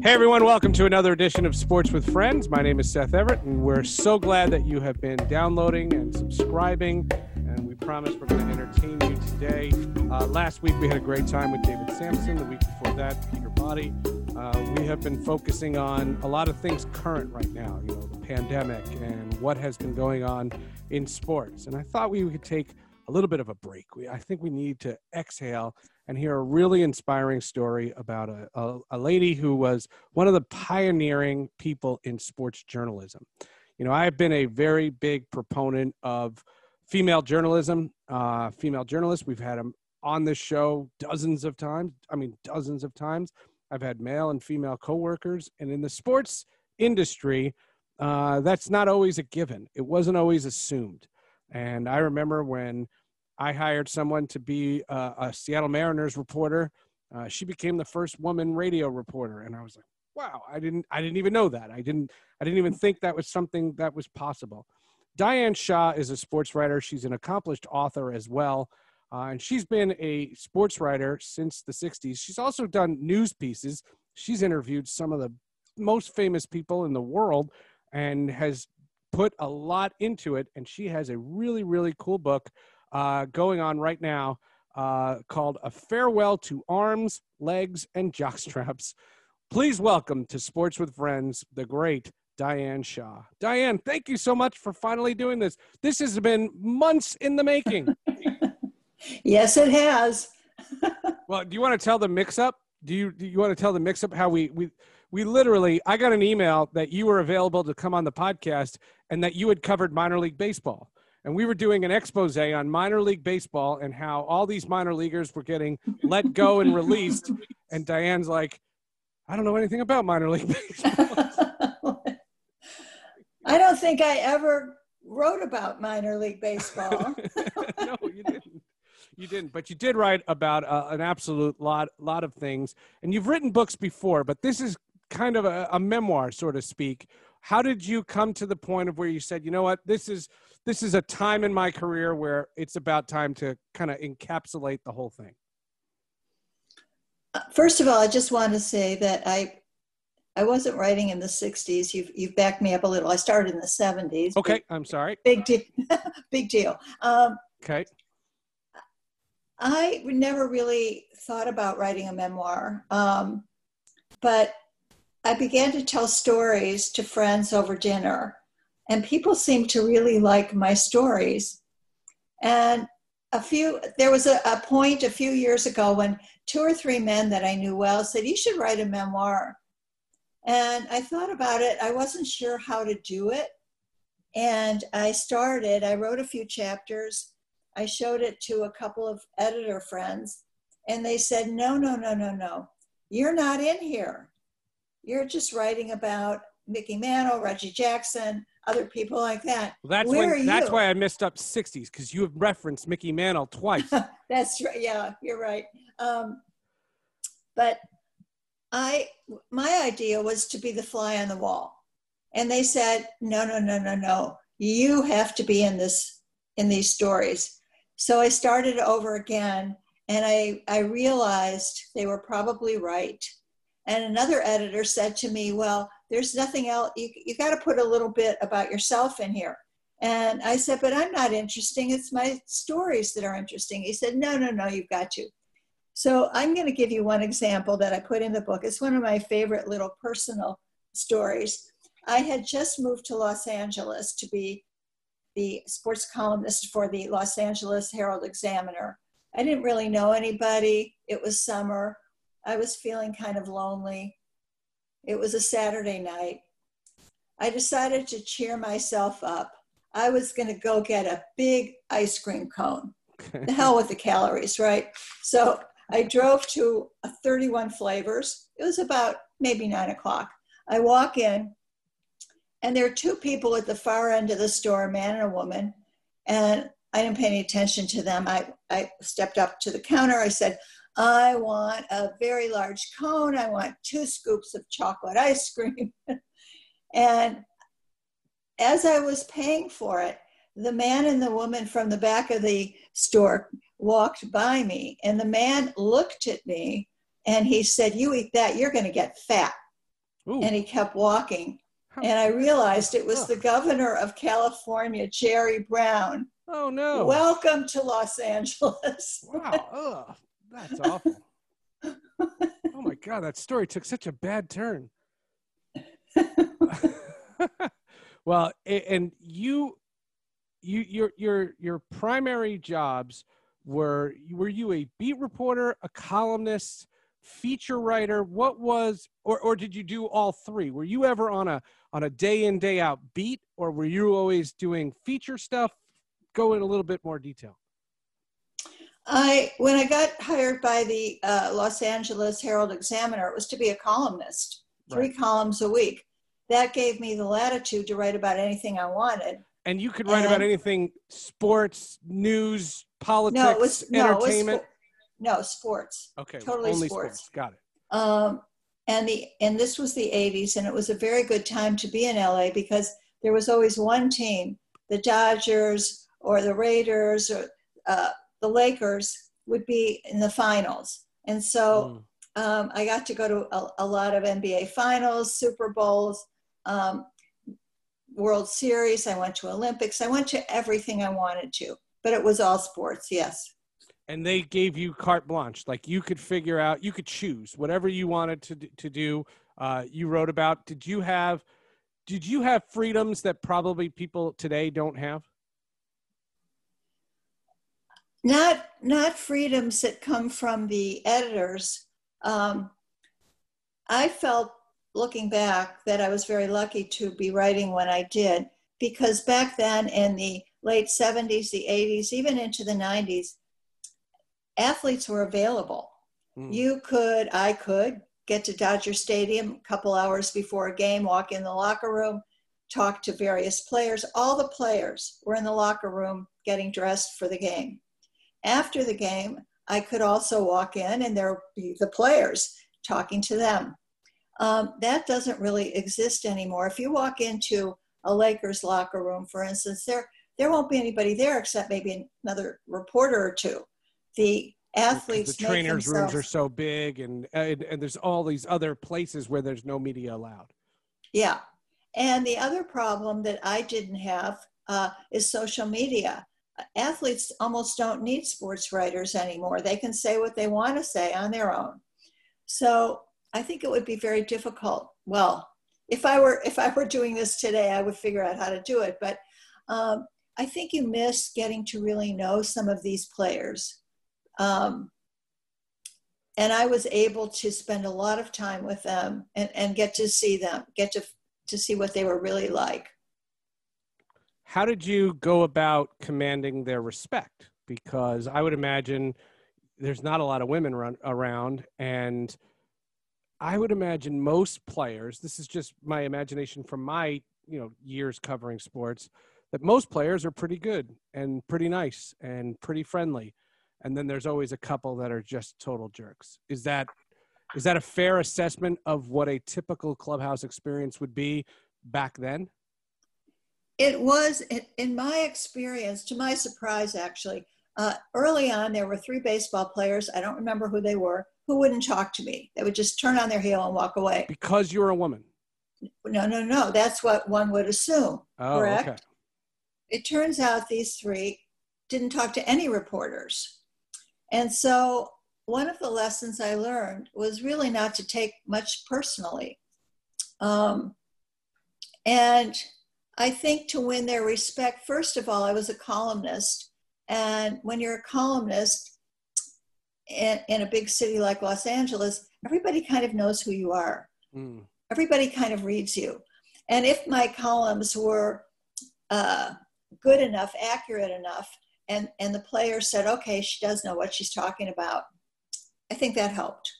Hey everyone, welcome to another edition of Sports with Friends. My name is Seth Everett, and we're so glad that you have been downloading and subscribing. And we promise we're going to entertain you today. Uh, last week we had a great time with David Samson. The week before that, Peter Body. Uh, we have been focusing on a lot of things current right now. You know, the pandemic and what has been going on in sports. And I thought we could take a little bit of a break. We, I think we need to exhale and hear a really inspiring story about a, a, a, lady who was one of the pioneering people in sports journalism. You know, I've been a very big proponent of female journalism, uh, female journalists. We've had them on this show dozens of times. I mean, dozens of times. I've had male and female coworkers, and in the sports industry, uh, that's not always a given. It wasn't always assumed. And I remember when I hired someone to be a, a Seattle Mariners reporter. Uh, she became the first woman radio reporter, and I was like, "Wow! I didn't, I didn't even know that. I didn't, I didn't even think that was something that was possible." Diane Shah is a sports writer. She's an accomplished author as well, uh, and she's been a sports writer since the '60s. She's also done news pieces. She's interviewed some of the most famous people in the world, and has put a lot into it. And she has a really, really cool book uh, going on right now uh, called A Farewell to Arms, Legs, and Jockstraps. Please welcome to Sports with Friends, the great Diane Shah. Diane, thank you so much for finally doing this. This has been months in the making. yes, it has. well, do you want to tell the mix up? Do you do you want to tell the mix up how we we we literally I got an email that you were available to come on the podcast and that you had covered minor league baseball and we were doing an expose on minor league baseball and how all these minor leaguers were getting let go and released. And Diane's like, I don't know anything about minor league baseball. I don't think I ever wrote about minor league baseball. no, you didn't. You didn't, but you did write about uh, an absolute lot, lot of things. And you've written books before, but this is kind of a, a memoir, so to speak. How did you come to the point of where you said, you know what, this is this is a time in my career where it's about time to kind of encapsulate the whole thing? First of all, I just want to say that I I wasn't writing in the 60s. You've, you've backed me up a little. I started in the 70s. Okay, big, I'm sorry. Big deal. big deal. Um, okay. I never really thought about writing a memoir, um, but I began to tell stories to friends over dinner and people seemed to really like my stories. And a few, there was a, a point a few years ago when two or three men that I knew well said, You should write a memoir. And I thought about it. I wasn't sure how to do it. And I started, I wrote a few chapters. I showed it to a couple of editor friends, and they said, No, no, no, no, no. You're not in here. You're just writing about Mickey Mantle, Reggie Jackson, other people like that. Well, that's Where when, that's why I missed up 60s because you have referenced Mickey Mantle twice. that's right. Yeah, you're right. Um, but I, my idea was to be the fly on the wall, and they said, no, no, no, no, no. You have to be in this in these stories. So I started over again, and I I realized they were probably right. And another editor said to me, well there's nothing else. You, you got to put a little bit about yourself in here. And I said, but I'm not interesting. It's my stories that are interesting. He said, no, no, no, you've got to. So I'm going to give you one example that I put in the book. It's one of my favorite little personal stories. I had just moved to Los Angeles to be the sports columnist for the Los Angeles Herald Examiner. I didn't really know anybody. It was summer. I was feeling kind of lonely. It was a Saturday night. I decided to cheer myself up. I was going to go get a big ice cream cone. the hell with the calories, right? So I drove to 31 flavors. It was about maybe nine o'clock. I walk in, and there are two people at the far end of the store, a man and a woman. And I didn't pay any attention to them. I, I stepped up to the counter. I said, I want a very large cone. I want two scoops of chocolate ice cream. and as I was paying for it, the man and the woman from the back of the store walked by me, and the man looked at me and he said, You eat that, you're going to get fat. Ooh. and he kept walking. And I realized it was the governor of California, Jerry Brown. Oh no! Welcome to Los Angeles. wow, Ugh, that's awful. oh my god, that story took such a bad turn. well, and you, you, your, your, your primary jobs were were you a beat reporter, a columnist, feature writer? What was, or or did you do all three? Were you ever on a on a day in day out beat, or were you always doing feature stuff? Go in a little bit more detail. I when I got hired by the uh, Los Angeles Herald Examiner, it was to be a columnist, three right. columns a week. That gave me the latitude to write about anything I wanted. And you could write and, about anything: sports, news, politics, no, it was, entertainment. No, no, sports. Okay, totally only sports. sports. Got it. Um, and the and this was the 80s, and it was a very good time to be in LA because there was always one team, the Dodgers or the Raiders or uh, the Lakers would be in the finals. And so mm. um, I got to go to a, a, lot of NBA finals, Super Bowls, um, World Series. I went to Olympics. I went to everything I wanted to, but it was all sports, yes. And they gave you carte blanche. Like you could figure out, you could choose whatever you wanted to, to do. Uh, you wrote about, did you have, did you have freedoms that probably people today don't have? Not not freedoms that come from the editors. Um, I felt looking back that I was very lucky to be writing when I did because back then in the late 70s, the 80s, even into the 90s, athletes were available. Mm. You could, I could get to Dodger Stadium a couple hours before a game, walk in the locker room, talk to various players. All the players were in the locker room getting dressed for the game. After the game, I could also walk in and there would be the players talking to them. Um, that doesn't really exist anymore. If you walk into a Lakers locker room, for instance, there there won't be anybody there except maybe another reporter or two. The athletes, the trainers' rooms are so big, and, and and there's all these other places where there's no media allowed. Yeah, and the other problem that I didn't have uh, is social media athletes almost don't need sports writers anymore. They can say what they want to say on their own. So I think it would be very difficult. Well, if I were if I were doing this today, I would figure out how to do it. But um, I think you miss getting to really know some of these players. Um, and I was able to spend a lot of time with them and, and get to see them, get to to see what they were really like how did you go about commanding their respect? Because I would imagine there's not a lot of women run, around, and I would imagine most players. This is just my imagination from my you know years covering sports. That most players are pretty good and pretty nice and pretty friendly, and then there's always a couple that are just total jerks. Is that is that a fair assessment of what a typical clubhouse experience would be back then? It was, in my experience, to my surprise, actually, uh, early on, there were three baseball players, I don't remember who they were, who wouldn't talk to me. They would just turn on their heel and walk away. Because you're a woman? No, no, no. That's what one would assume. Oh, correct? Okay. It turns out these three didn't talk to any reporters. And so one of the lessons I learned was really not to take much personally. Um, and I think to win their respect, first of all, I was a columnist. And when you're a columnist in, in a big city like Los Angeles, everybody kind of knows who you are. Mm. Everybody kind of reads you. And if my columns were uh, good enough, accurate enough, and, and the player said, okay, she does know what she's talking about, I think that helped.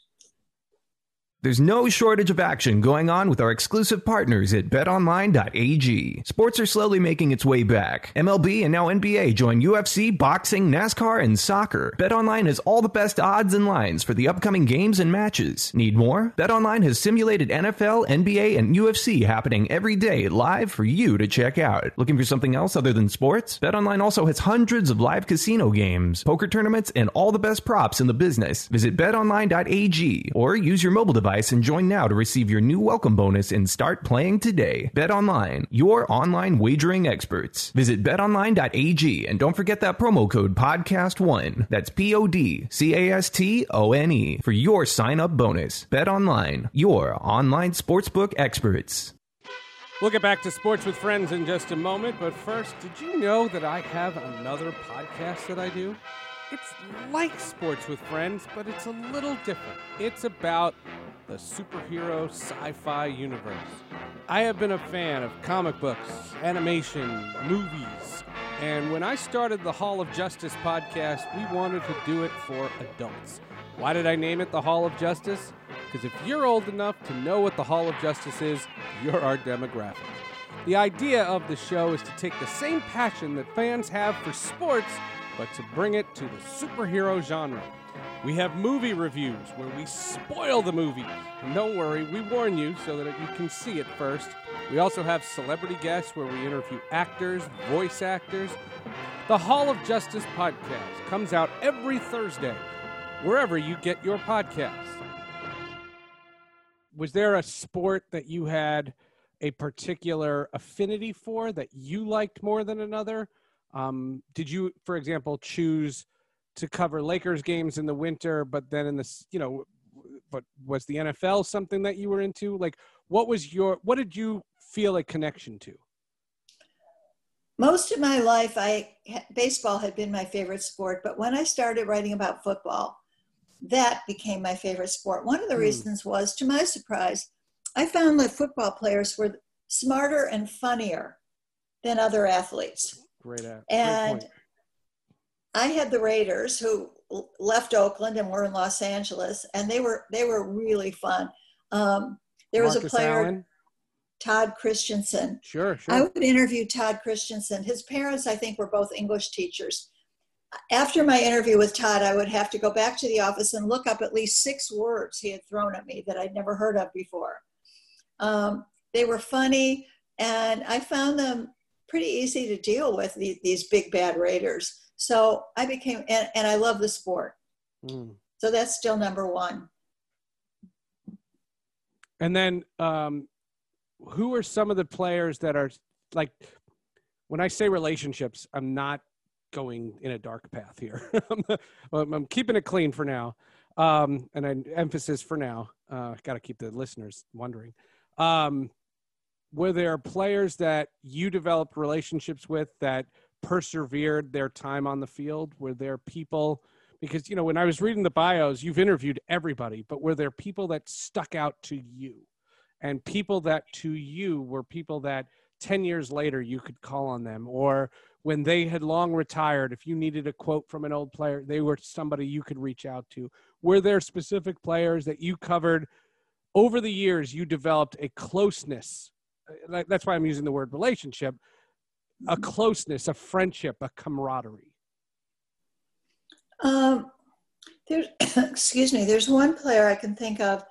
There's no shortage of action going on with our exclusive partners at betonline.ag. Sports are slowly making its way back. MLB and now NBA join UFC, boxing, NASCAR, and soccer. BetOnline has all the best odds and lines for the upcoming games and matches. Need more? BetOnline has simulated NFL, NBA, and UFC happening every day live for you to check out. Looking for something else other than sports? BetOnline also has hundreds of live casino games, poker tournaments, and all the best props in the business. Visit betonline.ag or use your mobile device device and join now to receive your new welcome bonus and start playing today. Bet Online, your online wagering experts. Visit betonline.ag and don't forget that promo code podcast1. That's P O D C A S T O N E for your sign up bonus. Bet Online, your online sportsbook experts. We'll get back to sports with friends in just a moment, but first, did you know that I have another podcast that I do? It's like sports with friends, but it's a little different. It's about the superhero sci fi universe. I have been a fan of comic books, animation, movies, and when I started the Hall of Justice podcast, we wanted to do it for adults. Why did I name it the Hall of Justice? Because if you're old enough to know what the Hall of Justice is, you're our demographic. The idea of the show is to take the same passion that fans have for sports, but to bring it to the superhero genre. We have movie reviews where we spoil the movie. And don't worry, we warn you so that you can see it first. We also have celebrity guests where we interview actors, voice actors. The Hall of Justice podcast comes out every Thursday, wherever you get your podcasts was there a sport that you had a particular affinity for that you liked more than another? Um, did you, for example, choose to cover Lakers games in the winter, but then in the, you know, but was the NFL something that you were into? Like, what was your, what did you feel a connection to? Most of my life, I baseball had been my favorite sport, but when I started writing about football, that became my favorite sport. One of the mm. reasons was, to my surprise, I found that football players were smarter and funnier than other athletes. Great, uh, and I had the Raiders who left Oakland and were in Los Angeles, and they were they were really fun. Um, there Marcus was a player, Allen. Todd Christensen. Sure, sure. I would interview Todd Christensen. His parents, I think, were both English teachers after my interview with Todd, I would have to go back to the office and look up at least six words he had thrown at me that I'd never heard of before. Um, they were funny, and I found them pretty easy to deal with, these, these big bad raiders. So I became, and, and I love the sport. Mm. So that's still number one. And then, um, who are some of the players that are like, when I say relationships, I'm not going in a dark path here. I'm keeping it clean for now, um, and an emphasis for now. Uh, Got to keep the listeners wondering. Um, were there players that you developed relationships with that persevered their time on the field? Were there people? Because you know, when I was reading the bios, you've interviewed everybody, but were there people that stuck out to you, and people that to you were people that 10 years later you could call on them or when they had long retired, if you needed a quote from an old player, they were somebody you could reach out to. Were there specific players that you covered over the years? You developed a closeness. Uh, that's why I'm using the word relationship. A closeness, a friendship, a camaraderie. Um, there's, excuse me. There's one player I can think of,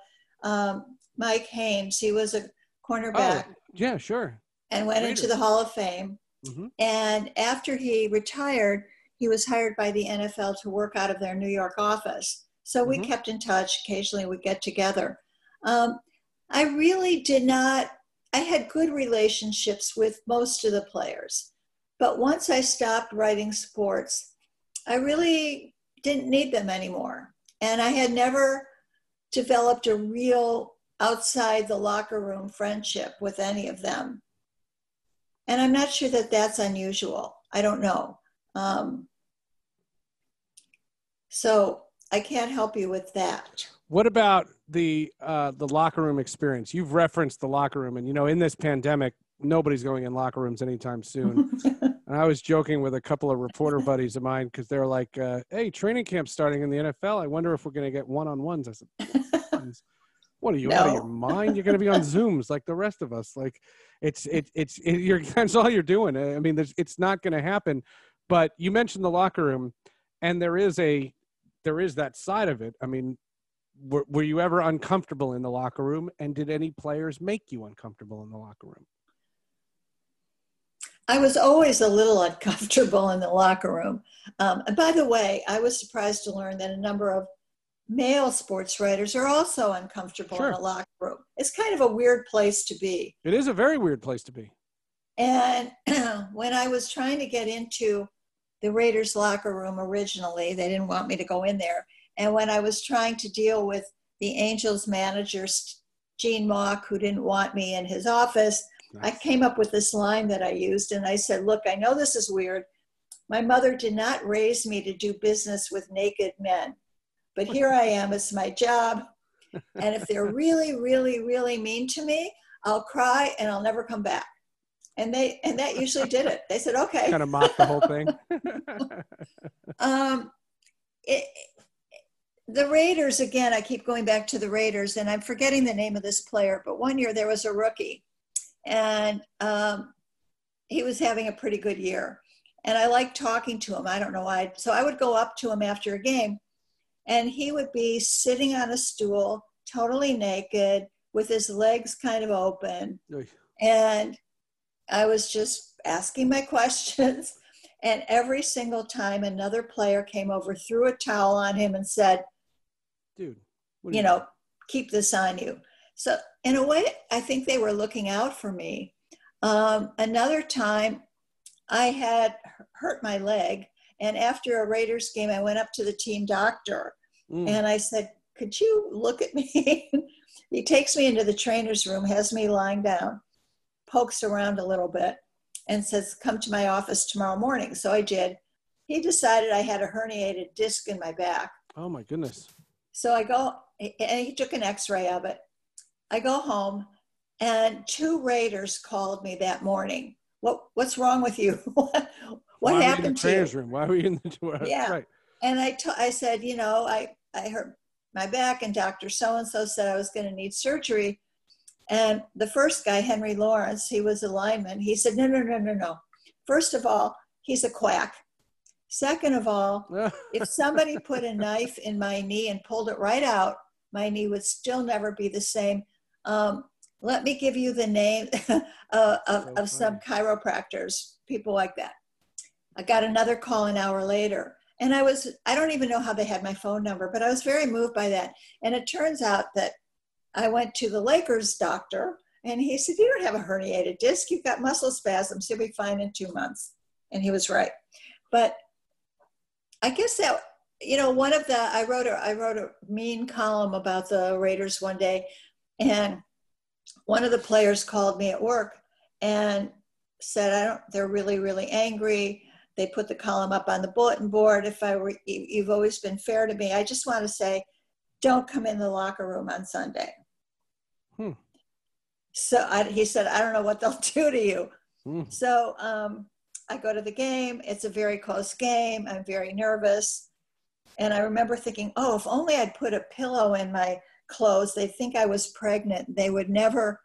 um, Mike Haynes. He was a cornerback. Oh, yeah, sure. And went Raiders. into the Hall of Fame. Mm-hmm. And after he retired, he was hired by the NFL to work out of their New York office. So we mm-hmm. kept in touch. Occasionally we'd get together. Um, I really did not, I had good relationships with most of the players. But once I stopped writing sports, I really didn't need them anymore. And I had never developed a real outside the locker room friendship with any of them. And I'm not sure that that's unusual. I don't know. Um, so I can't help you with that. What about the uh, the locker room experience? You've referenced the locker room, and you know, in this pandemic, nobody's going in locker rooms anytime soon. and I was joking with a couple of reporter buddies of mine because they're like, uh, "Hey, training camp starting in the NFL. I wonder if we're going to get one on ones." I said, "What are you no. out of your mind? You're going to be on Zooms like the rest of us." Like, it's it, it's it, you're that's all you're doing. I mean, there's it's not going to happen. But you mentioned the locker room, and there is a there is that side of it. I mean, were, were you ever uncomfortable in the locker room, and did any players make you uncomfortable in the locker room? I was always a little uncomfortable in the locker room. Um, and by the way, I was surprised to learn that a number of male sports writers are also uncomfortable Sure. in a locker room. It's kind of a weird place to be. It is a very weird place to be. And when I was trying to get into the Raiders locker room originally, they didn't want me to go in there. And when I was trying to deal with the Angels manager, Gene Mauch, who didn't want me in his office, I came up with this line that I used. And I said, Look, I know this is weird. My mother did not raise me to do business with naked men, but here I am. It's my job. And if they're really, really, really mean to me, I'll cry and I'll never come back. And they and that usually did it. They said, okay. kind of mock the whole thing. Um, it, the Raiders again. I keep going back to the Raiders, and I'm forgetting the name of this player. But one year there was a rookie, and um, he was having a pretty good year. And I liked talking to him. I don't know why. So I would go up to him after a game, and he would be sitting on a stool, totally naked, with his legs kind of open, Oy. and I was just asking my questions. And every single time another player came over, threw a towel on him, and said, Dude. what do you know, keep this on you. So, in a way, I think they were looking out for me. Um, another time, I had hurt my leg. And after a Raiders game, I went up to the team doctor Mm. and I said, Could you look at me? he takes me into the trainer's room, has me lying down, pokes around a little bit, and says, Come to my office tomorrow morning. So I did. He decided I had a herniated disc in my back. Oh my goodness. So I go, and he took an x ray of it. I go home, and two Raiders called me that morning. What, what's wrong with you? what Why were you in happened the to you? room? Why were you in the door? Yeah. Right. And I, t- I said, you know, I, I hurt my back, and Dr. So and so said I was going to need surgery. And the first guy, Henry Lawrence, he was a lineman. He said, no, no, no, no, no. First of all, he's a quack. Second of all, if somebody put a knife in my knee and pulled it right out, my knee would still never be the same. Um, let me give you the name uh, of, So of some chiropractors, people like that. I got another call an hour later. And I was, I don't even know how they had my phone number, but I was very moved by that. And it turns out that I went to the Lakers doctor and he said, You don't have a herniated disc, you've got muscle spasms, you'll be fine in two months. And he was right. But I guess that you know one of the I wrote a I wrote a mean column about the Raiders one day, and one of the players called me at work and said I don't they're really really angry. They put the column up on the bulletin board. If I were you- you've always been fair to me. I just want to say, don't come in the locker room on Sunday. Hmm. So I, he said, I don't know what they'll do to you. Mm. So um, I go to the game. It's a very close game. I'm very nervous. And I remember thinking, oh, if only I'd put a pillow in my clothes, they'd think I was pregnant. They would never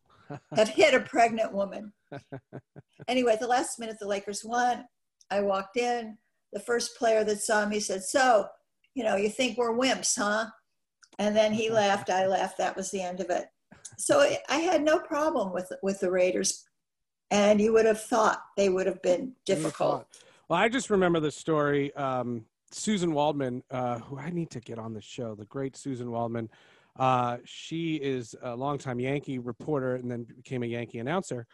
have hit a pregnant woman. anyway, at the last minute, the Lakers won. I walked in. The first player that saw me said, So, you know, you think we're wimps, huh? And then he laughed. I laughed. That was the end of it. So I- I had no problem with with the Raiders, and you would have thought they would have been difficult. Well, I just remember the story. Um, Suzyn Waldman, uh, who I need to get on the show, the great Suzyn Waldman. Uh, she is a longtime Yankee reporter and then became a Yankee announcer.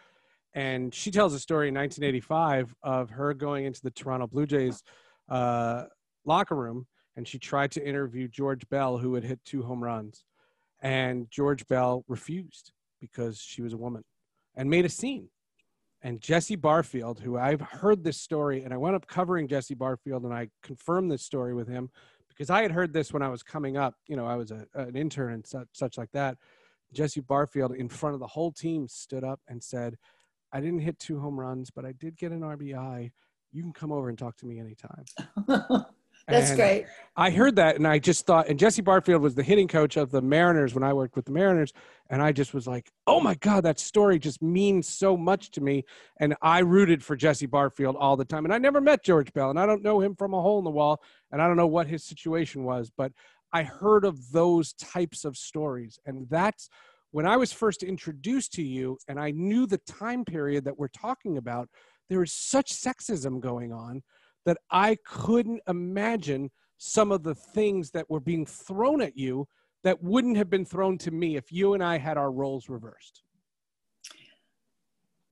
And she tells a story in 1985 of her going into the Toronto Blue Jays uh, locker room and she tried to interview George Bell, who had hit two home runs. And George Bell refused because she was a woman and made a scene and Jesse Barfield, who I've heard this story, and I went up covering Jesse Barfield, and I confirmed this story with him because I had heard this when I was coming up. You know, I was a, an intern and such, such like that. Jesse Barfield, in front of the whole team, stood up and said, "I didn't hit two home runs, but I did get an RBI. You can come over and talk to me anytime." That's And great. I heard that and I just thought, and Jesse Barfield was the hitting coach of the Mariners when I worked with the Mariners. And I just was like, oh my God, that story just means so much to me. And I rooted for Jesse Barfield all the time. And I never met George Bell and I don't know him from a hole in the wall. And I don't know what his situation was, but I heard of those types of stories. And that's when I was first introduced to you and I knew the time period that we're talking about, there was such sexism going on that I couldn't imagine some of the things that were being thrown at you that wouldn't have been thrown to me if you and I had our roles reversed?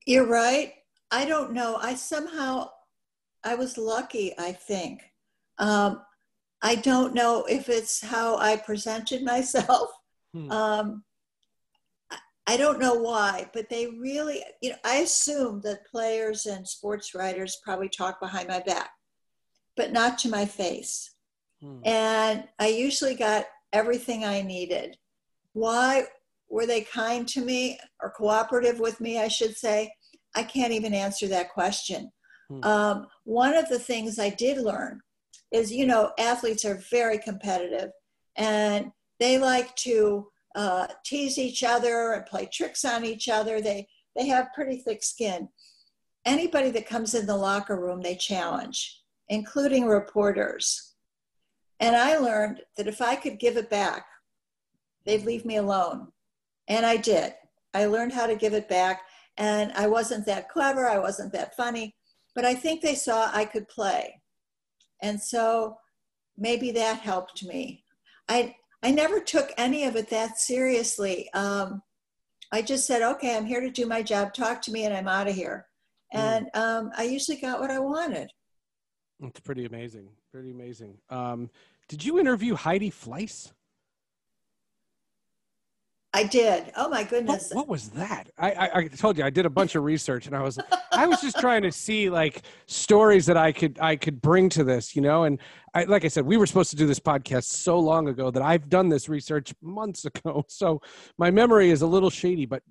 You're right. I don't know. I somehow, I was lucky, I think. Um, I don't know if it's how I presented myself. Hmm. Um, I don't know why, but they really, you know, I assume that players and sports writers probably talk behind my back, but not to my face. Hmm. And I usually got everything I needed. Why were they kind to me or cooperative with me, I should say? I can't even answer that question. Hmm. Um, one of the things I did learn is, you know, athletes are very competitive and they like to uh, tease each other and play tricks on each other. They they have pretty thick skin. Anybody that comes in the locker room, they challenge, including reporters. And I learned that if I could give it back, they'd leave me alone. And I did. I learned how to give it back. And I wasn't that clever, I wasn't that funny, but I think they saw I could play. And so maybe that helped me. I, I never took any of it that seriously. Um, I just said, okay, I'm here to do my job. Talk to me, and I'm out of here. Mm. And um, I usually got what I wanted. It's pretty amazing. Pretty amazing. Um, did you interview Heidi Fleiss? I did. Oh my goodness. What, what was that? I, I, I, told you I did a bunch of research and I was I was just trying to see like stories that I could I could bring to this, you know. And I like I said, we were supposed to do this podcast so long ago that I've done this research months ago. So my memory is a little shady, but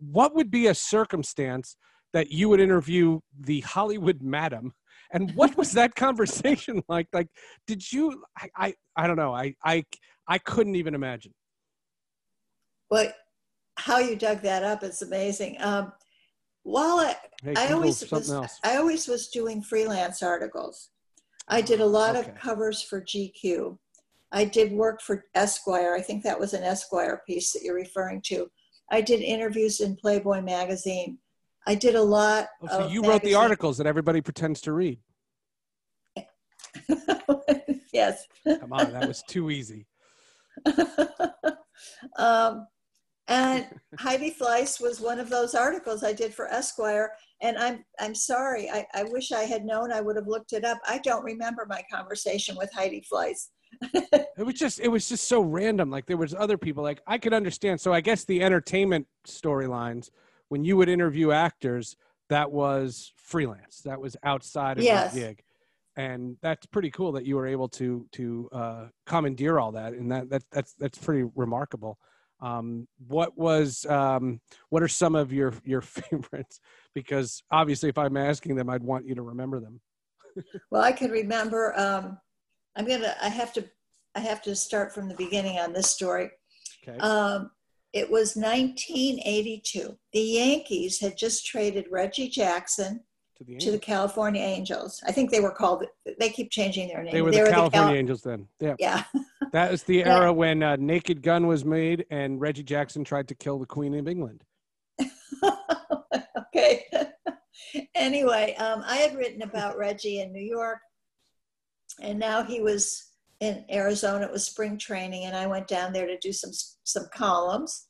what would be a circumstance that you would interview the Hollywood madam? And what was that conversation like? Like, did you I, I, I don't know. I I I couldn't even imagine. But how you dug that up is amazing. Um, while I, hey, I always was, else. I always was doing freelance articles. I did a lot okay. of covers for GQ. I did work for Esquire. I think that was an Esquire piece that you're referring to. I did interviews in Playboy magazine. I did a lot. Oh, so you magazine. wrote the articles that everybody pretends to read. yes. Come on, that was too easy. um, and Heidi Fleiss was one of those articles I did for Esquire. And I'm I'm sorry. I, I wish I had known. I would have looked it up. I don't remember my conversation with Heidi Fleiss. it was just it was just so random. Like there was other people. Like I could understand. So I guess the entertainment storylines when you would interview actors, that was freelance. That was outside of yes. the gig and that's pretty cool that you were able to to uh, commandeer all that and that, that that's that's pretty remarkable um, what was um, what are some of your your favorites? Because obviously, if I'm asking them, I'd want you to remember them. well, I can remember. Um, I'm gonna. I have to. I have to start from the beginning on this story. Okay. Um, it was 1982. The Yankees had just traded Reggie Jackson to the, to the, California Angels. I think they were called. They keep changing their name. They were the California the Cal- Angels then. Yeah. Yeah. that was the era yeah. when uh, Naked Gun was made and Reggie Jackson tried to kill the Queen of England. okay. anyway, um, I had written about Reggie in New York, and now he was in Arizona. It was spring training, and I went down there to do some some columns.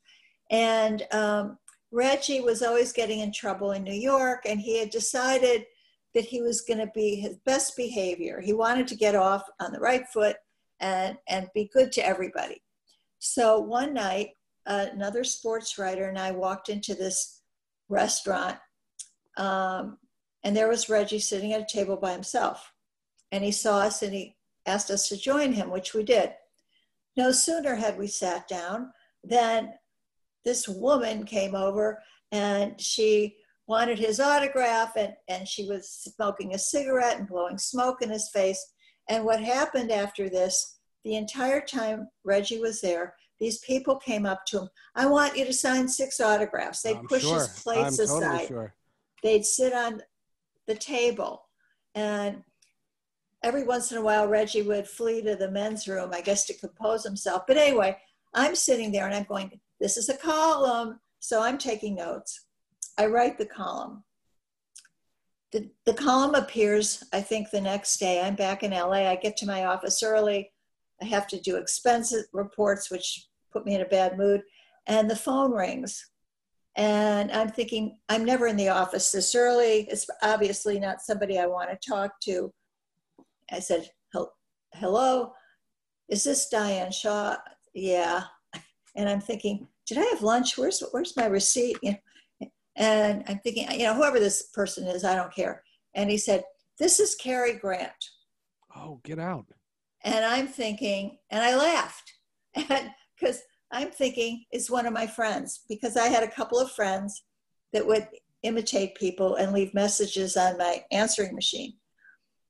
And um, Reggie was always getting in trouble in New York, and he had decided that he was going to be his best behavior. He wanted to get off on the right foot and, and be good to everybody. So one night, uh, another sports writer and I walked into this restaurant, um, and there was Reggie sitting at a table by himself. And he saw us and he asked us to join him, which we did. No sooner had we sat down than this woman came over and she wanted his autograph and, and she was smoking a cigarette and blowing smoke in his face. And what happened after this, the entire time Reggie was there, these people came up to him. I want you to sign six autographs. They'd I'm push sure. his plates I'm aside. Totally sure. They'd sit on the table. And every once in a while, Reggie would flee to the men's room, I guess, to compose himself. But anyway, I'm sitting there and I'm going, this is a column. So I'm taking notes. I write the column. the, the column appears, I think, the next day. I'm back in LA. I get to my office early. I have to do expense reports, which put me in a bad mood. And the phone rings. And I'm thinking, I'm never in the office this early. It's obviously not somebody I want to talk to. I said, Hello, is this Diane Shah? Yeah. And I'm thinking, did I have lunch? Where's, where's my receipt? You know, and I'm thinking, you know, whoever this person is, I don't care. And he said, This is Cary Grant. Oh, get out. And I'm thinking, and I laughed because I'm thinking it's one of my friends because I had a couple of friends that would imitate people and leave messages on my answering machine.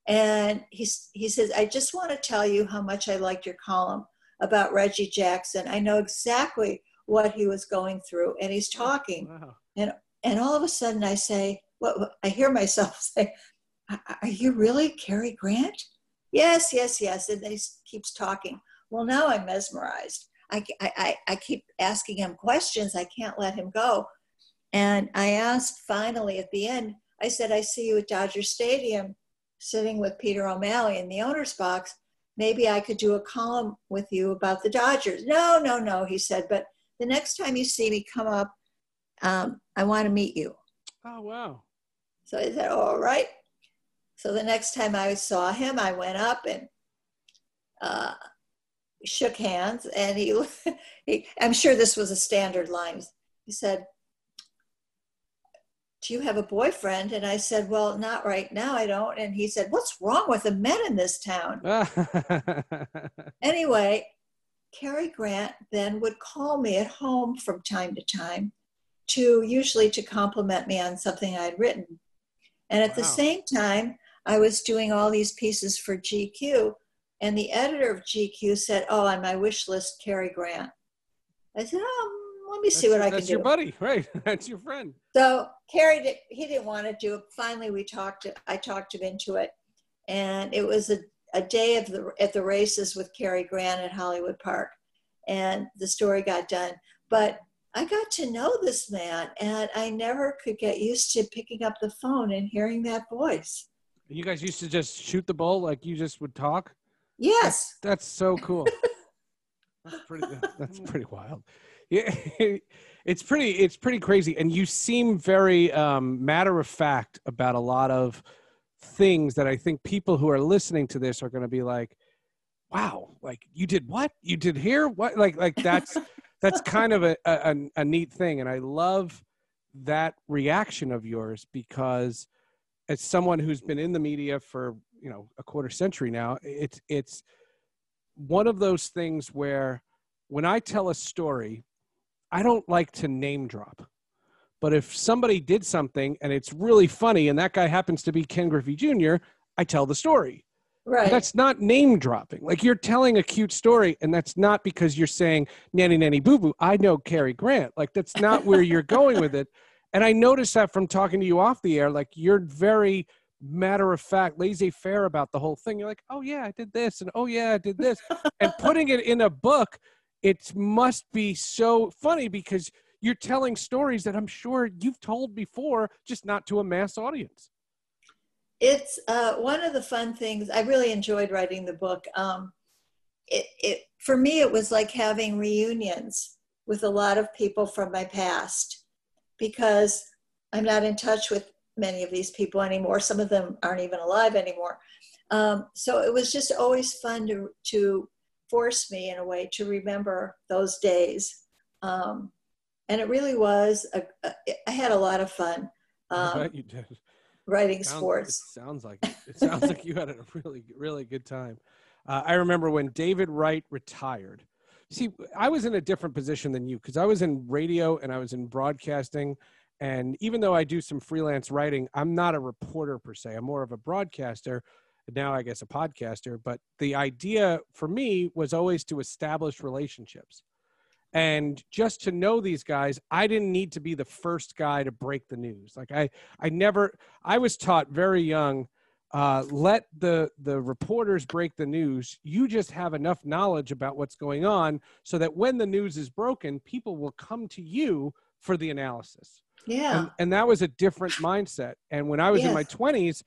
And he, he says, I just want to tell you how much I liked your column about Reggie Jackson. I know exactly what he was going through. And he's talking. Wow. And, and all of a sudden I say, well, I hear myself say, Are you really Cary Grant? Yes, yes, yes. And he keeps talking. Well, now I'm mesmerized. I, I, I keep asking him questions. I can't let him go. And I asked finally at the end, I said, I see you at Dodger Stadium sitting with Peter O'Malley in the owner's box. Maybe I could do a column with you about the Dodgers. No, no, no, he said, but the next time you see me come up, um, I want to meet you. Oh, wow. So I said, all right. So the next time I saw him, I went up and uh, shook hands, and he, he, I'm sure this was a standard line. He said, do you have a boyfriend? And I said, well, not right now, I don't. And he said, what's wrong with the men in this town? anyway, Cary Grant then would call me at home from time to time to usually to compliment me on something I'd written. And at wow. the same time, I was doing all these pieces for GQ, and the editor of GQ said, "Oh, on my wish list, Cary Grant." I said, "Oh, let me that's, see what I can do." That's your buddy, right? That's your friend. So Cary, did, he didn't want to do it. Finally, we talked. I talked him into it, and it was a, a day of the at the races with Cary Grant at Hollywood Park, and the story got done. But I got to know this man, and I never could get used to picking up the phone and hearing that voice. You guys used to just shoot the bull like you just would talk. Yes, that's, that's so cool. that's pretty. That's pretty wild. Yeah, it's pretty. It's pretty crazy, and you seem very um, matter of fact about a lot of things that I think people who are listening to this are going to be like, "Wow, like you did what? You did here? What? Like, like that's." that's kind of a, a, a neat thing and i love that reaction of yours because as someone who's been in the media for you know a quarter century now it's it's one of those things where when i tell a story i don't like to name drop but if somebody did something and it's really funny and that guy happens to be ken griffey jr i tell the story Right. That's not name dropping. Like you're telling a cute story, and that's not because you're saying nanny nanny boo boo. I know Cary Grant. Like that's not where you're going with it. And I noticed that from talking to you off the air. Like you're very matter of fact, laissez faire about the whole thing. You're like, oh yeah, I did this, and oh yeah, I did this, and putting it in a book, it must be so funny because you're telling stories that I'm sure you've told before, just not to a mass audience it's uh, one of the fun things. I really enjoyed writing the book. Um, it, it for me, it was like having reunions with a lot of people from my past because I'm not in touch with many of these people anymore. Some of them aren't even alive anymore. Um, so it was just always fun to to force me in a way to remember those days. Um, and it really was. A, a, I had a lot of fun. Um, you did writing sounds, sports. Sounds like it. it sounds like you had a really really good time. Uh, I remember when David Wright retired. See, I was in a different position than you because I was in radio and I was in broadcasting. And even though I do some freelance writing, I'm not a reporter per se. I'm more of a broadcaster. Now, I guess a podcaster. But the idea for me was always to establish relationships. And just to know these guys, I didn't need to be the first guy to break the news. Like I, I never, I was taught very young, uh, let the the reporters break the news. You just have enough knowledge about what's going on so that when the news is broken, people will come to you for the analysis. Yeah. And, and that was a different mindset. And when I was in my 20s,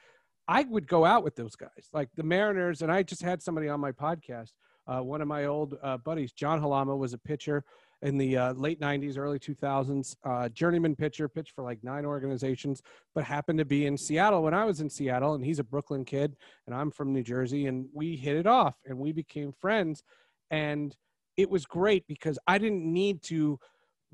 I would go out with those guys, like the Mariners. And I just had somebody on my podcast. Uh, one of my old uh, buddies, John Halama, was a pitcher in the uh, late 90s, early 2000s, uh, journeyman pitcher, pitched for like nine organizations, but happened to be in Seattle when I was in Seattle. And he's a Brooklyn kid, and I'm from New Jersey. And we hit it off and we became friends. And it was great because I didn't need to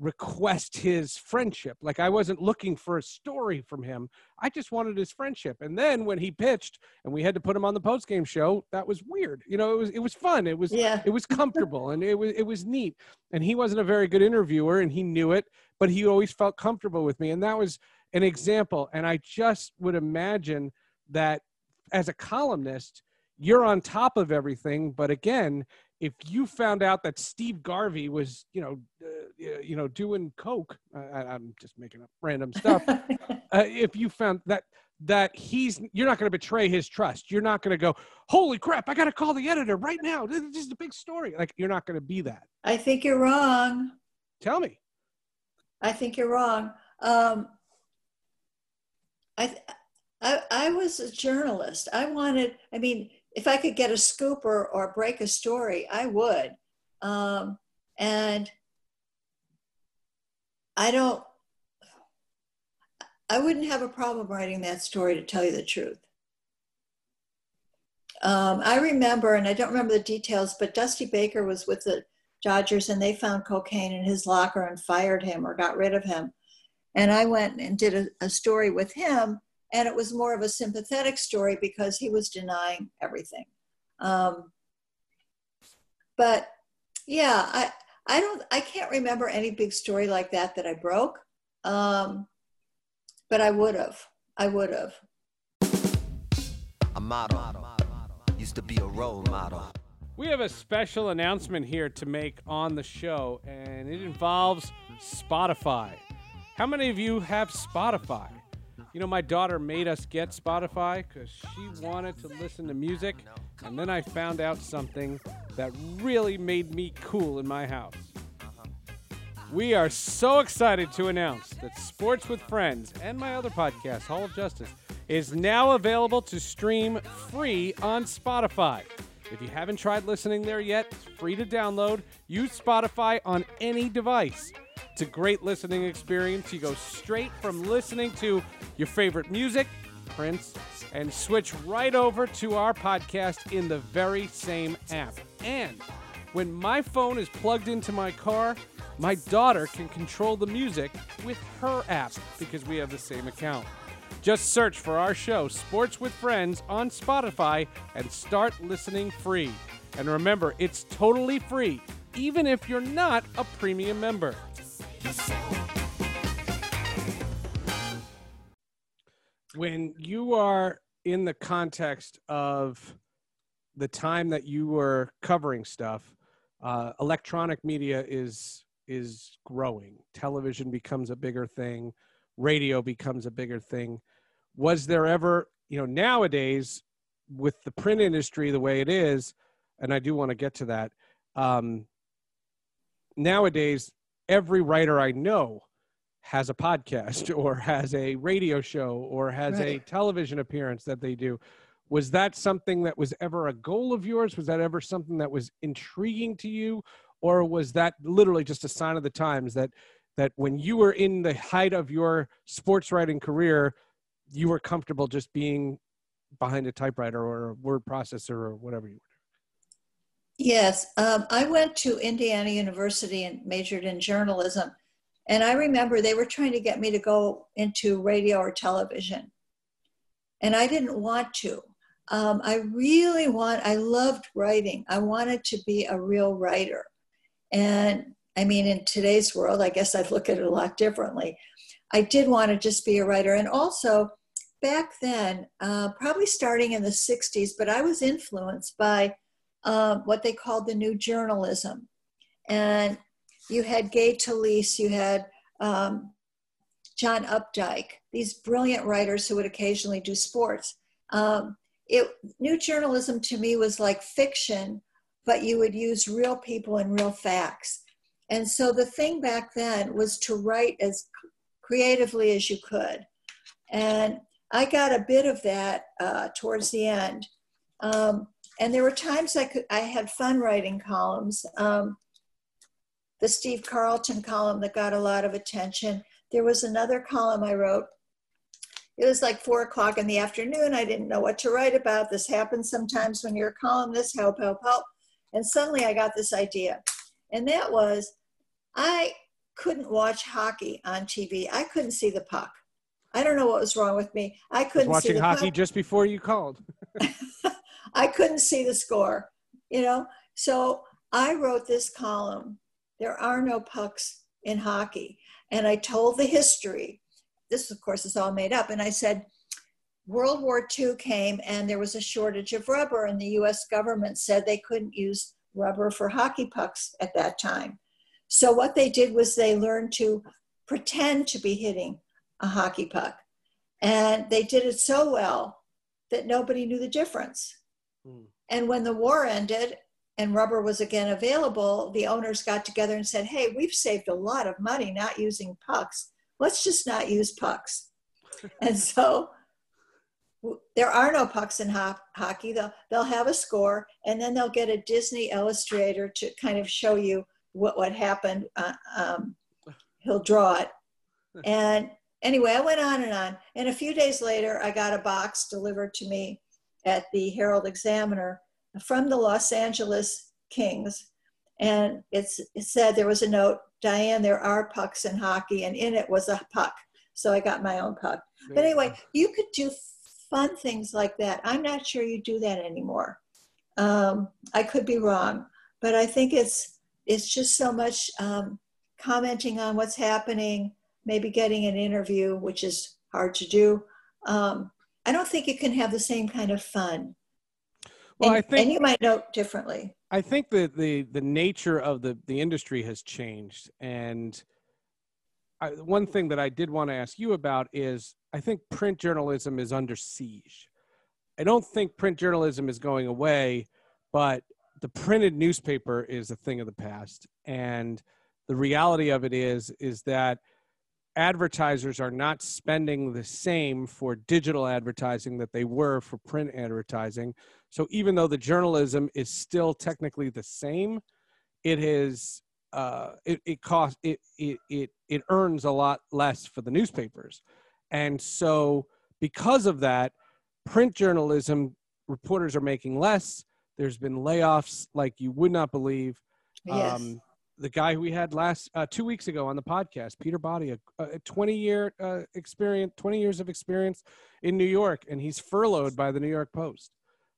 request his friendship. Like I wasn't looking for a story from him. I just wanted his friendship. And then when he pitched and we had to put him on the post game show, that was weird. You know, it was it was fun. It was Yeah. it was comfortable and it was it was neat. And he wasn't a very good interviewer and he knew it, but he always felt comfortable with me. And that was an example. And I just would imagine that as a columnist, you're on top of everything. But again, if you found out that Steve Garvey was, you know, you know, doing coke, I, I'm just making up random stuff. uh, if you found that that he's, you're not going to betray his trust. You're not going to go, holy crap, I got to call the editor right now. This this is a big story. Like you're not going to be that. I think you're wrong. Tell me. I think you're wrong. Um, I, I, I was a journalist. I wanted, I mean, if I could get a scoop or, or break a story, I would. Um, and I don't, I wouldn't have a problem writing that story to tell you the truth. Um, I remember, and I don't remember the details, but Dusty Baker was with the Dodgers and they found cocaine in his locker and fired him or got rid of him. And I went and did a, a story with him, and it was more of a sympathetic story because he was denying everything. Um, but yeah, I I don't I can't remember any big story like that that I broke, um, but I would have. I would have. A model used to be a role model. We have a special announcement here to make on the show, and it involves Spotify. How many of you have Spotify? You know, my daughter made us get Spotify because she wanted to listen to music, and then I found out something that really made me cool in my house. Uh-huh. We are so excited to announce that Sports with Friends and my other podcast, Hall of Justice, is now available to stream free on Spotify. If you haven't tried listening there yet, it's free to download. Use Spotify on any device. It's a great listening experience. You go straight from listening to your favorite music, Prince, and switch right over to our podcast in the very same app. And when my phone is plugged into my car, my daughter can control the music with her app because we have the same account. Just search for our show, Sports with Friends, on Spotify and start listening free. And remember, it's totally free, even if you're not a premium member. When you are in the context of the time that you were covering stuff, uh, electronic media is is growing. Television becomes a bigger thing. Radio becomes a bigger thing. Was there ever, you know, nowadays with the print industry the way it is, and I do want to get to that. Um, nowadays, every writer I know has a podcast or has a radio show or has a television appearance that they do. Was that something that was ever a goal of yours? Was that ever something that was intriguing to you? Or was that literally just a sign of the times that that when you were in the height of your sports writing career, you were comfortable just being behind a typewriter or a word processor or whatever you were Yes, um, I went to Indiana University and majored in journalism. And I remember they were trying to get me to go into radio or television. And I didn't want to. Um, I really want, I loved writing. I wanted to be a real writer. And I mean, in today's world, I guess I'd look at it a lot differently. I did want to just be a writer. And also, back then, uh, probably starting in the 60s, but I was influenced by what they called the new journalism. And you had Gay Talese, you had um, John Updike, these brilliant writers who would occasionally do sports. Um, it, new journalism to me was like fiction, but you would use real people and real facts. And so the thing back then was to write as creatively as you could. And I got a bit of that uh, towards the end. Um, and there were times I could I had fun writing columns. Um, the Steve Carlton column that got a lot of attention. There was another column I wrote. It was like four o'clock in the afternoon. I didn't know what to write about. This happens sometimes when you're a columnist. Help, help, help. And suddenly I got this idea, and that was I couldn't watch hockey on TV. I couldn't see the puck. I don't know what was wrong with me. I couldn't was watching hockey puck. just before you called. I couldn't see the score, you know. So I wrote this column. There are no pucks in hockey, and I told the history. This, of course, is all made up. And I said, World War II came, and there was a shortage of rubber, and the U.S. government said they couldn't use rubber for hockey pucks at that time. So what they did was they learned to pretend to be hitting a hockey puck. And they did it so well that nobody knew the difference. Hmm. And when the war ended and rubber was again available, the owners got together and said, Hey, we've saved a lot of money not using pucks. Let's just not use pucks. and so there are no pucks in ho- hockey. They'll, they'll have a score and then they'll get a Disney illustrator to kind of show you what what happened. Uh, um, he'll draw it, and anyway, I went on and on. And a few days later, I got a box delivered to me at the Herald Examiner from the Los Angeles Kings, and it's it said there was a note, Diane, there are pucks in hockey, and in it was a puck. So I got my own puck. But anyway, you could do fun things like that. I'm not sure you do that anymore. Um, I could be wrong, but I think it's it's just so much um, commenting on what's happening, maybe getting an interview, which is hard to do. Um, I don't think you can have the same kind of fun. Well, and, I think, and you might know differently. I think that the the nature of the the industry has changed, and I, one thing that I did want to ask you about is I think print journalism is under siege. I don't think print journalism is going away, but the printed newspaper is a thing of the past and the reality of it is is that advertisers are not spending the same for digital advertising that they were for print advertising so even though the journalism is still technically the same it is uh, it, it costs it, it it it earns a lot less for the newspapers and so because of that print journalism reporters are making less there's been layoffs like you would not believe. Yes. Um, the guy we had last uh, two weeks ago on the podcast, Peter Botte, a, a 20 year uh, experience, 20 years of experience in New York, and he's furloughed by the New York Post.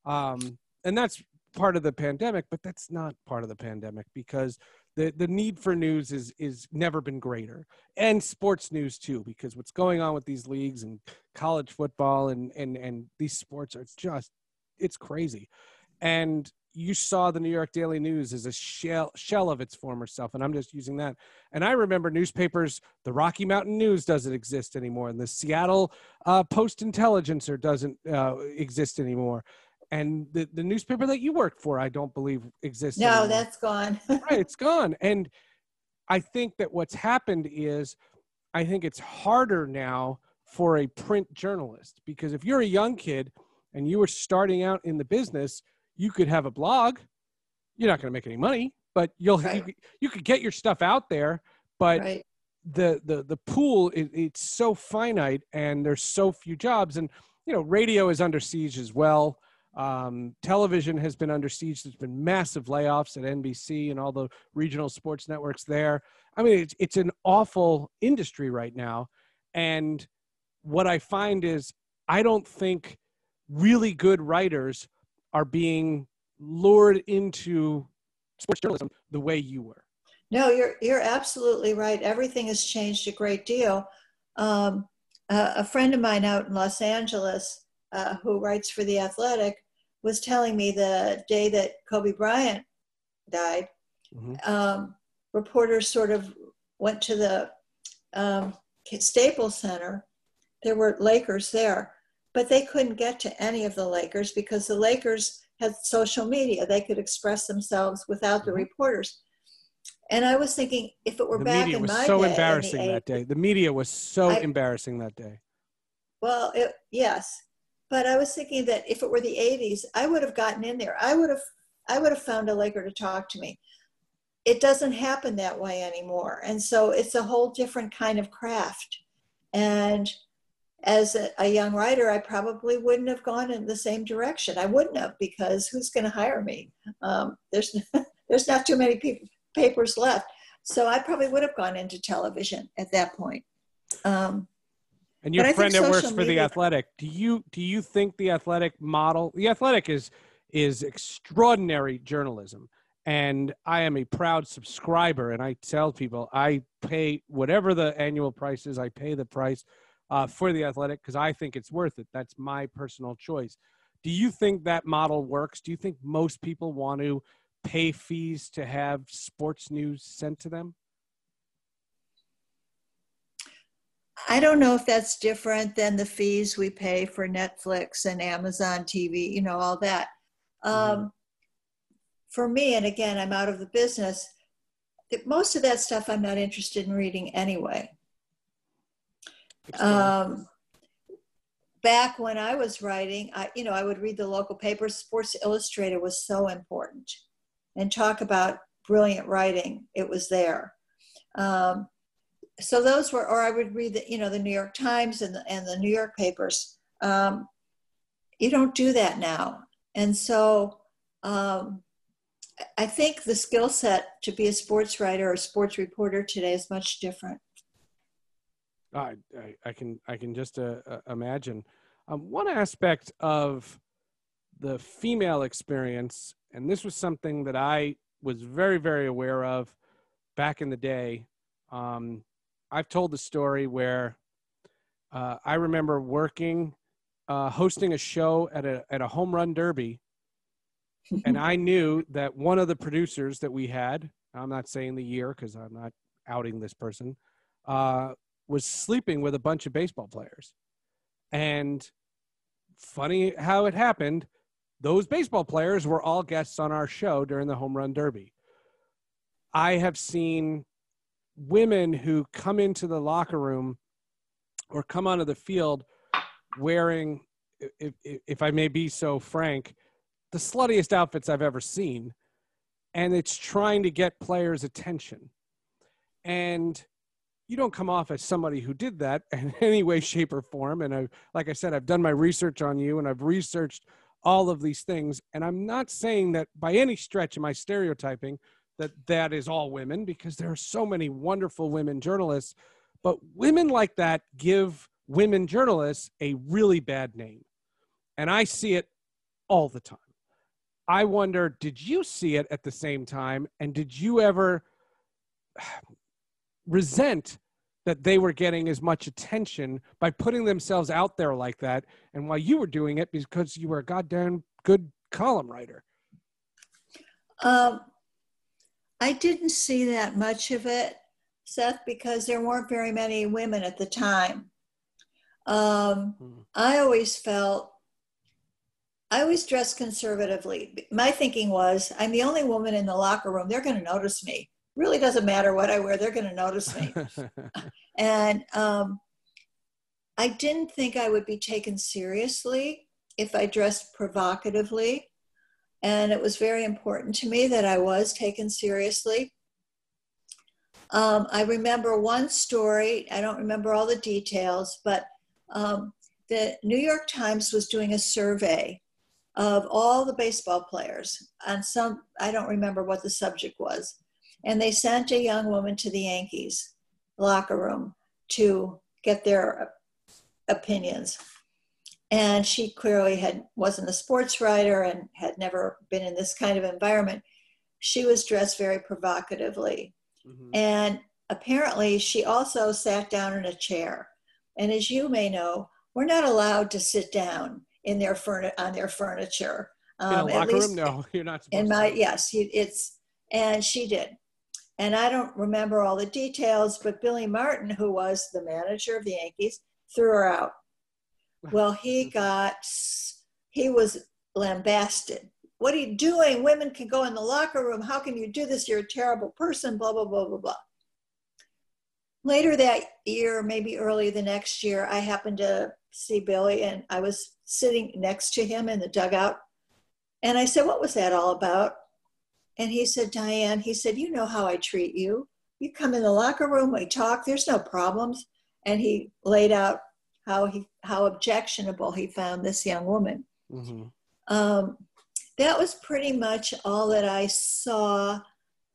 Um, and that's part of the pandemic, but that's not part of the pandemic because the, the need for news is is never been greater, and sports news too, because what's going on with these leagues and college football and and and these sports are just it's crazy and you saw the New York Daily News as a shell shell of its former self, and I'm just using that. And I remember newspapers. The Rocky Mountain News doesn't exist anymore, and the Seattle uh, Post Intelligencer doesn't uh, exist anymore. And the, the newspaper that you worked for, I don't believe exists. No, anymore. that's gone. right, it's gone. And I think that what's happened is, I think it's harder now for a print journalist because if you're a young kid and you were starting out in the business you could have a blog. You're not going to make any money, but you'll right. you, you, could get your stuff out there. But right. the the the pool it, it's so finite, and there's so few jobs. And you know, radio is under siege as well. Um, television has been under siege. There's been massive layoffs at NBC and all the regional sports networks there. I mean, it's it's an awful industry right now. And what I find is, I don't think really good writers are being lured into sports journalism the way you were. No, you're you're absolutely right. Everything has changed a great deal. Um, uh, a friend of mine out in Los Angeles, uh, who writes for the Athletic, was telling me the day that Kobe Bryant died, mm-hmm. um, reporters sort of went to the um, Staples Center. There were Lakers there, but they couldn't get to any of the Lakers because the Lakers had social media. They could express themselves without the mm-hmm. reporters. and I was thinking if it were the back media in was my so day, in the embarrassing that 80s day. The media was so I- embarrassing that day. Well, it, yes, but I was thinking that if it were the '80s, I would have gotten in there. I would have, I would have found a Laker to talk to me. It doesn't happen that way anymore, and so it's a whole different kind of craft. And as a, a young writer, I probably wouldn't have gone in the same direction. I wouldn't have because who's going to hire me? Um, there's there's not too many people, papers left, so I probably would have gone into television at that point. Um, And your friend that works for the Athletic, do you do you think the Athletic model? The Athletic is is extraordinary journalism, and I am a proud subscriber. And I tell people I pay whatever the annual price is. I pay the price uh, for the Athletic because I think it's worth it. That's my personal choice. Do you think that model works? Do you think most people want to pay fees to have sports news sent to them? I don't know if that's different than the fees we pay for Netflix and Amazon TV, you know, all that. Um, For me, and again, I'm out of the business, most of that stuff I'm not interested in reading anyway. Um, back when I was writing, I, you know, I would read the local papers. Sports Illustrated was so important, and talk about brilliant writing. It was there. Um, so those were, or I would read the, you know, the New York Times and the, and the New York papers. Um, you don't do that now, and so um, I think the skill set to be a sports writer or sports reporter today is much different. I, I, I can I can just uh, uh, imagine. Um, one aspect of the female experience, and this was something that I was very very aware of back in the day. Um, I've told the story where uh, I remember working, uh, hosting a show at a at a home run derby, and I knew that one of the producers that we had. I'm not saying the year because I'm not outing this person. Uh, was sleeping with a bunch of baseball players. And funny how it happened, those baseball players were all guests on our show during the home run derby. I have seen women who come into the locker room or come onto the field wearing, if, if, if I may be so frank, the sluttiest outfits I've ever seen. And it's trying to get players' attention. And you don't come off as somebody who did that in any way, shape, or form. And I, like I said, I've done my research on you and I've researched all of these things. And I'm not saying that by any stretch am I stereotyping that that is all women because there are so many wonderful women journalists. But women like that give women journalists a really bad name. And I see it all the time. I wonder, did you see it at the same time? And did you ever resent that they were getting as much attention by putting themselves out there like that and while you were doing it because you were a goddamn good column writer Um, I didn't see that much of it, Seth, because there weren't very many women at the time. Um, Hmm. I always felt, I always dressed conservatively. My thinking was, I'm the only woman in the locker room. They're going to notice me. Really doesn't matter what I wear, they're going to notice me. And um, I didn't think I would be taken seriously if I dressed provocatively. And it was very important to me that I was taken seriously. Um, I remember one story, I don't remember all the details, but um, the New York Times was doing a survey of all the baseball players on some, I don't remember what the subject was. And they sent a young woman to the Yankees locker room to get their opinions. And she clearly had wasn't a sports writer and had never been in this kind of environment. She was dressed very provocatively. Mhm. and apparently she also sat down in a chair. And as you may know we're not allowed to sit down in their furni- on their furniture. In a Um, at locker least room no you're not supposed in my to. yes you- it's and she did and i don't remember all the details but billy martin who was the manager of the yankees threw her out well he mm-hmm. got he was lambasted what are you doing? Women can go in the locker room. How can you do this? You're a terrible person, blah, blah, blah, blah, blah. Later that year, maybe early the next year, I happened to see Billy and I was sitting next to him in the dugout. And I said, What was that all about? And he said, Diane, he said, You know how I treat you. You come in the locker room, we talk, there's no problems. And he laid out how he how objectionable he found this young woman. Mm-hmm. Um, that was pretty much all that I saw.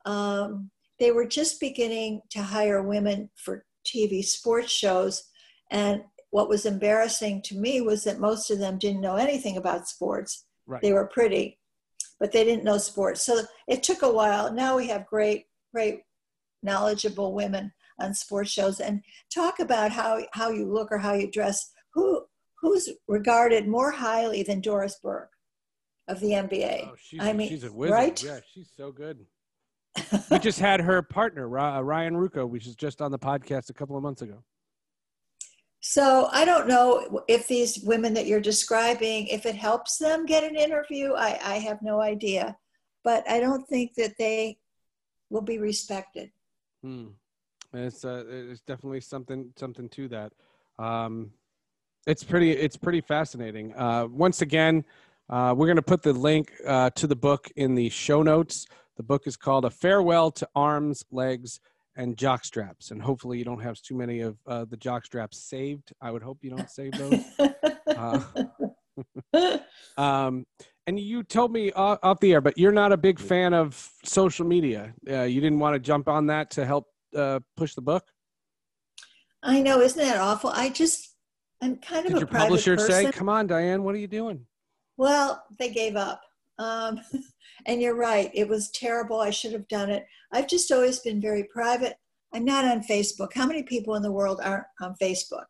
Um, they were just beginning to hire women for TV sports shows. And what was embarrassing to me was that most of them didn't know anything about sports. Right. They were pretty, but they didn't know sports. So it took a while. Now we have great, great, knowledgeable women on sports shows and talk about how, how you look or how you dress. Who, who's regarded more highly than Doris Burke of the NBA? Oh, I mean, she's a wizard. Right? Yeah, she's so good we just had her partner Ryan Ruocco, which is just on the podcast a couple of months ago. So I don't know if these women that you're describing, if it helps them get an interview. I, I have no idea, but I don't think that they will be respected. Hmm. It's uh, it's definitely something something to that. Um, it's pretty it's pretty fascinating. Uh, once again, uh, we're going to put the link uh, to the book in the show notes. The book is called A Farewell to Arms, Legs, and jock straps. And hopefully, you don't have too many of uh, the jockstraps saved. I would hope you don't save those. uh, um, and you told me off, off, the air, but you're not a big fan of social media. Uh, you didn't want to jump on that to help uh, push the book. I know, isn't that awful? I just, I'm kind of a your publisher person. say, "Come on, Diane, what are you doing?" Well, they gave up. Um, and you're right, it was terrible. I should have done it. I've just always been very private. I'm not on Facebook. How many people in the world aren't on Facebook?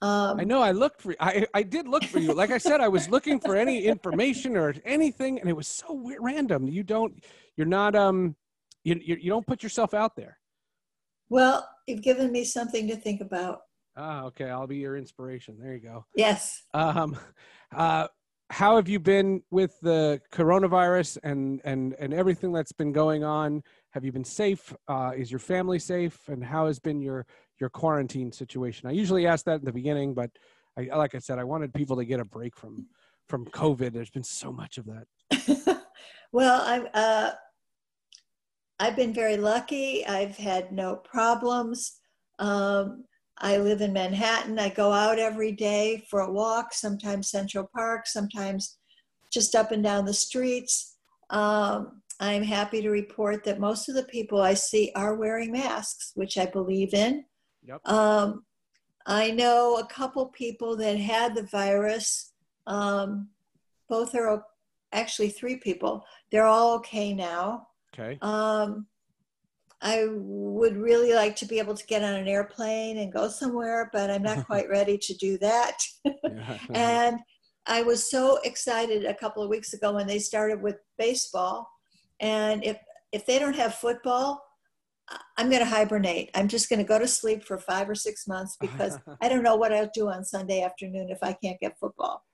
Um, I know. I looked for. I I did look for you. Like I said, I was looking for any information or anything, and it was so weird, random. You don't. You're not. Um. You, you you don't put yourself out there. Well, you've given me something to think about. Ah, okay. I'll be your inspiration. There you go. Yes. Um. Uh how have you been with the coronavirus and and and everything that's been going on? Have you been safe? Uh, is your family safe? And how has been your your quarantine situation? I usually ask that in the beginning, but I, like I said, I wanted people to get a break from from COVID. There's been so much of that. well, I'm. Uh, I've been very lucky. I've had no problems. Um, I live in Manhattan. I go out every day for a walk, sometimes Central Park, sometimes just up and down the streets. Um, I'm happy to report that most of the people I see are wearing masks, which I believe in. Yep. Um, I know a couple people that had the virus. Um, both are actually three people. They're all okay now. Okay. Um, I would really like to be able to get on an airplane and go somewhere, but I'm not quite ready to do that. and I was so excited a couple of weeks ago when they started with baseball. And if if they don't have football, I'm going to hibernate. I'm just going to go to sleep for five or six months because I don't know what I'll do on Sunday afternoon if I can't get football.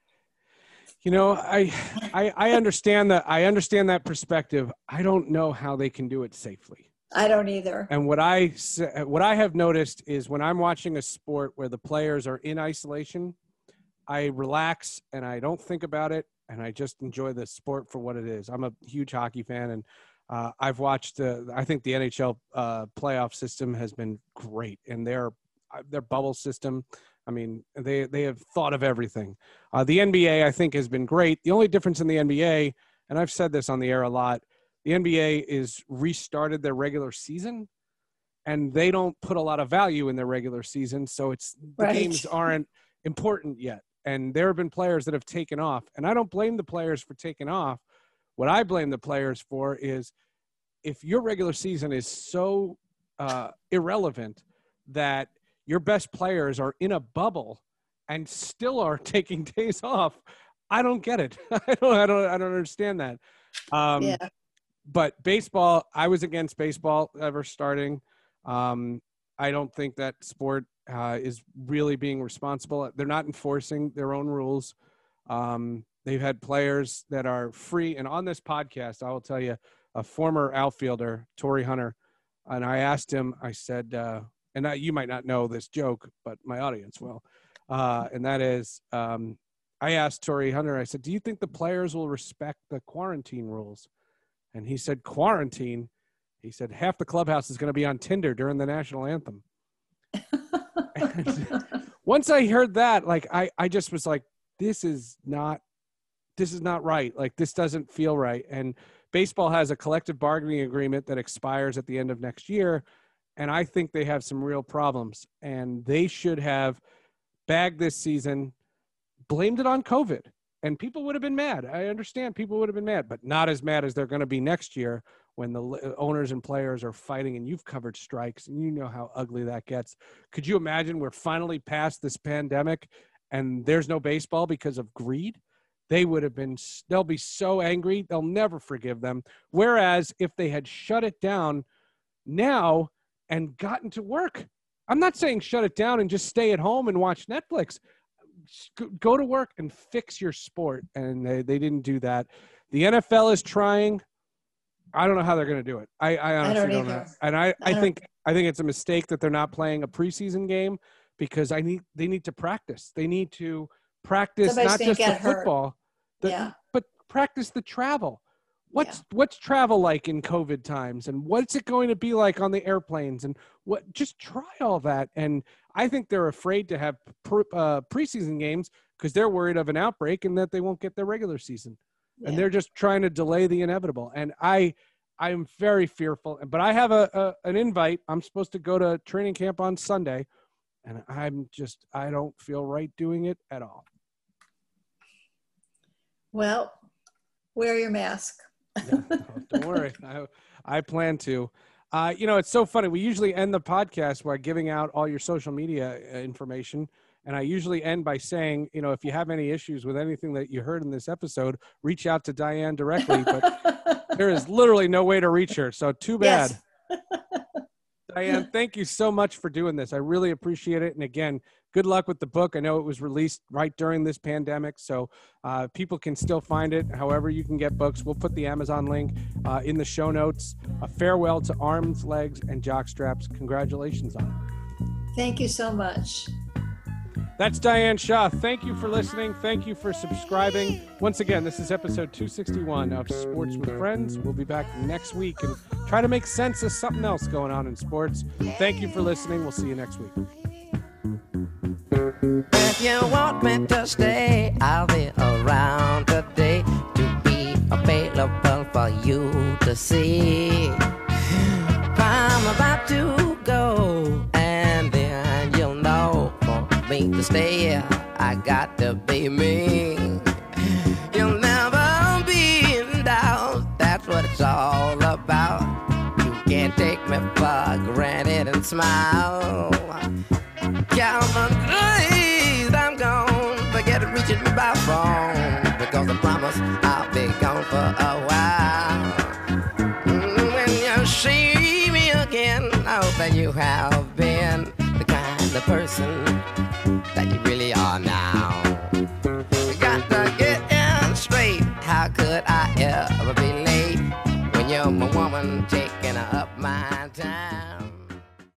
You know, I, I, I understand that. I understand that perspective. I don't know how they can do it safely. I don't either. And what I what I have noticed is when I'm watching a sport where the players are in isolation, I relax and I don't think about it, and I just enjoy the sport for what it is. I'm a huge hockey fan, and uh, I've watched. Uh, I think the NHL uh, playoff system has been great, and their uh, their bubble system. I mean, they they have thought of everything. Uh, the NBA, I think, has been great. The only difference in the NBA, and I've said this on the air a lot the NBA is restarted their regular season and they don't put a lot of value in their regular season. So it's the right. games aren't important yet. And there have been players that have taken off. And I don't blame the players for taking off. What I blame the players for is if your regular season is so uh, irrelevant that your best players are in a bubble and still are taking days off, I don't get it. I don't, I don't, I don't understand that. Um, yeah but baseball, I was against baseball ever starting. Um, I don't think that sport uh, is really being responsible. They're not enforcing their own rules. Um, they've had players that are free. And on this podcast, I will tell you, a former outfielder, Torii Hunter, and I asked him, I said, uh, and I, you might not know this joke, but my audience will. Uh, and that is, um, I asked Torii Hunter, I said, do you think the players will respect the quarantine rules? And he said, quarantine. He said, half the clubhouse is going to be on Tinder during the national anthem. once I heard that, like, I, I just was like, this is not, this is not right. Like, this doesn't feel right. And baseball has a collective bargaining agreement that expires at the end of next year. And I think they have some real problems. And they should have bagged this season, blamed it on COVID. And people would have been mad. I understand people would have been mad, but not as mad as they're going to be next year when the uh, owners and players are fighting and you've covered strikes and you know how ugly that gets. Could you imagine we're finally past this pandemic and there's no baseball because of greed? They would have been, they'll be so angry, they'll never forgive them. Whereas if they had shut it down now and gotten to work, I'm not saying shut it down and just stay at home and watch Netflix. Go to work and fix your sport. And they, they didn't do that. The NFL is trying. I don't know how they're going to do it. I, I honestly I don't, don't know. And I, I, I think I think it's a mistake that they're not playing a preseason game because I need they need to practice. They need to practice not just the football, the, yeah. but practice the travel. What's yeah. what's travel like in COVID times, and what's it going to be like on the airplanes, and what? Just try all that. And I think they're afraid to have pre, uh, preseason games because they're worried of an outbreak and that they won't get their regular season, yeah. and they're just trying to delay the inevitable. And I, I'm very fearful. But I have a, a an invite. I'm supposed to go to training camp on Sunday, and I'm just I don't feel right doing it at all. Well, wear your mask. Yeah, don't worry. I, I plan to. Uh, you know, it's so funny. We usually end the podcast by giving out all your social media uh, information. And I usually end by saying, you know, if you have any issues with anything that you heard in this episode, reach out to Diane directly. But there is literally no way to reach her. So too bad. Yes. Diane, thank you so much for doing this. I really appreciate it. And again, good luck with the book. I know it was released right during this pandemic, so uh, people can still find it. However, you can get books. We'll put the Amazon link uh, in the show notes. A farewell to arms, legs, and jock straps. Congratulations on it. Thank you so much. That's Diane Shah. Thank you for listening. Thank you for subscribing. Once again, this is episode 261 of Sports with Friends. We'll be back next week and try to make sense of something else going on in sports. Thank you for listening. We'll see you next week. If you want me to stay, I'll be around today to be available for you to see. I'm about to stay, here, I got to be me. You'll never be in doubt, that's what it's all about. You can't take me for granted and smile. Calvin please, I'm gone. Forget reaching me by phone. Because I promise I'll be gone for a while. Mm, when you see me again, I hope that you have been the kind of person one.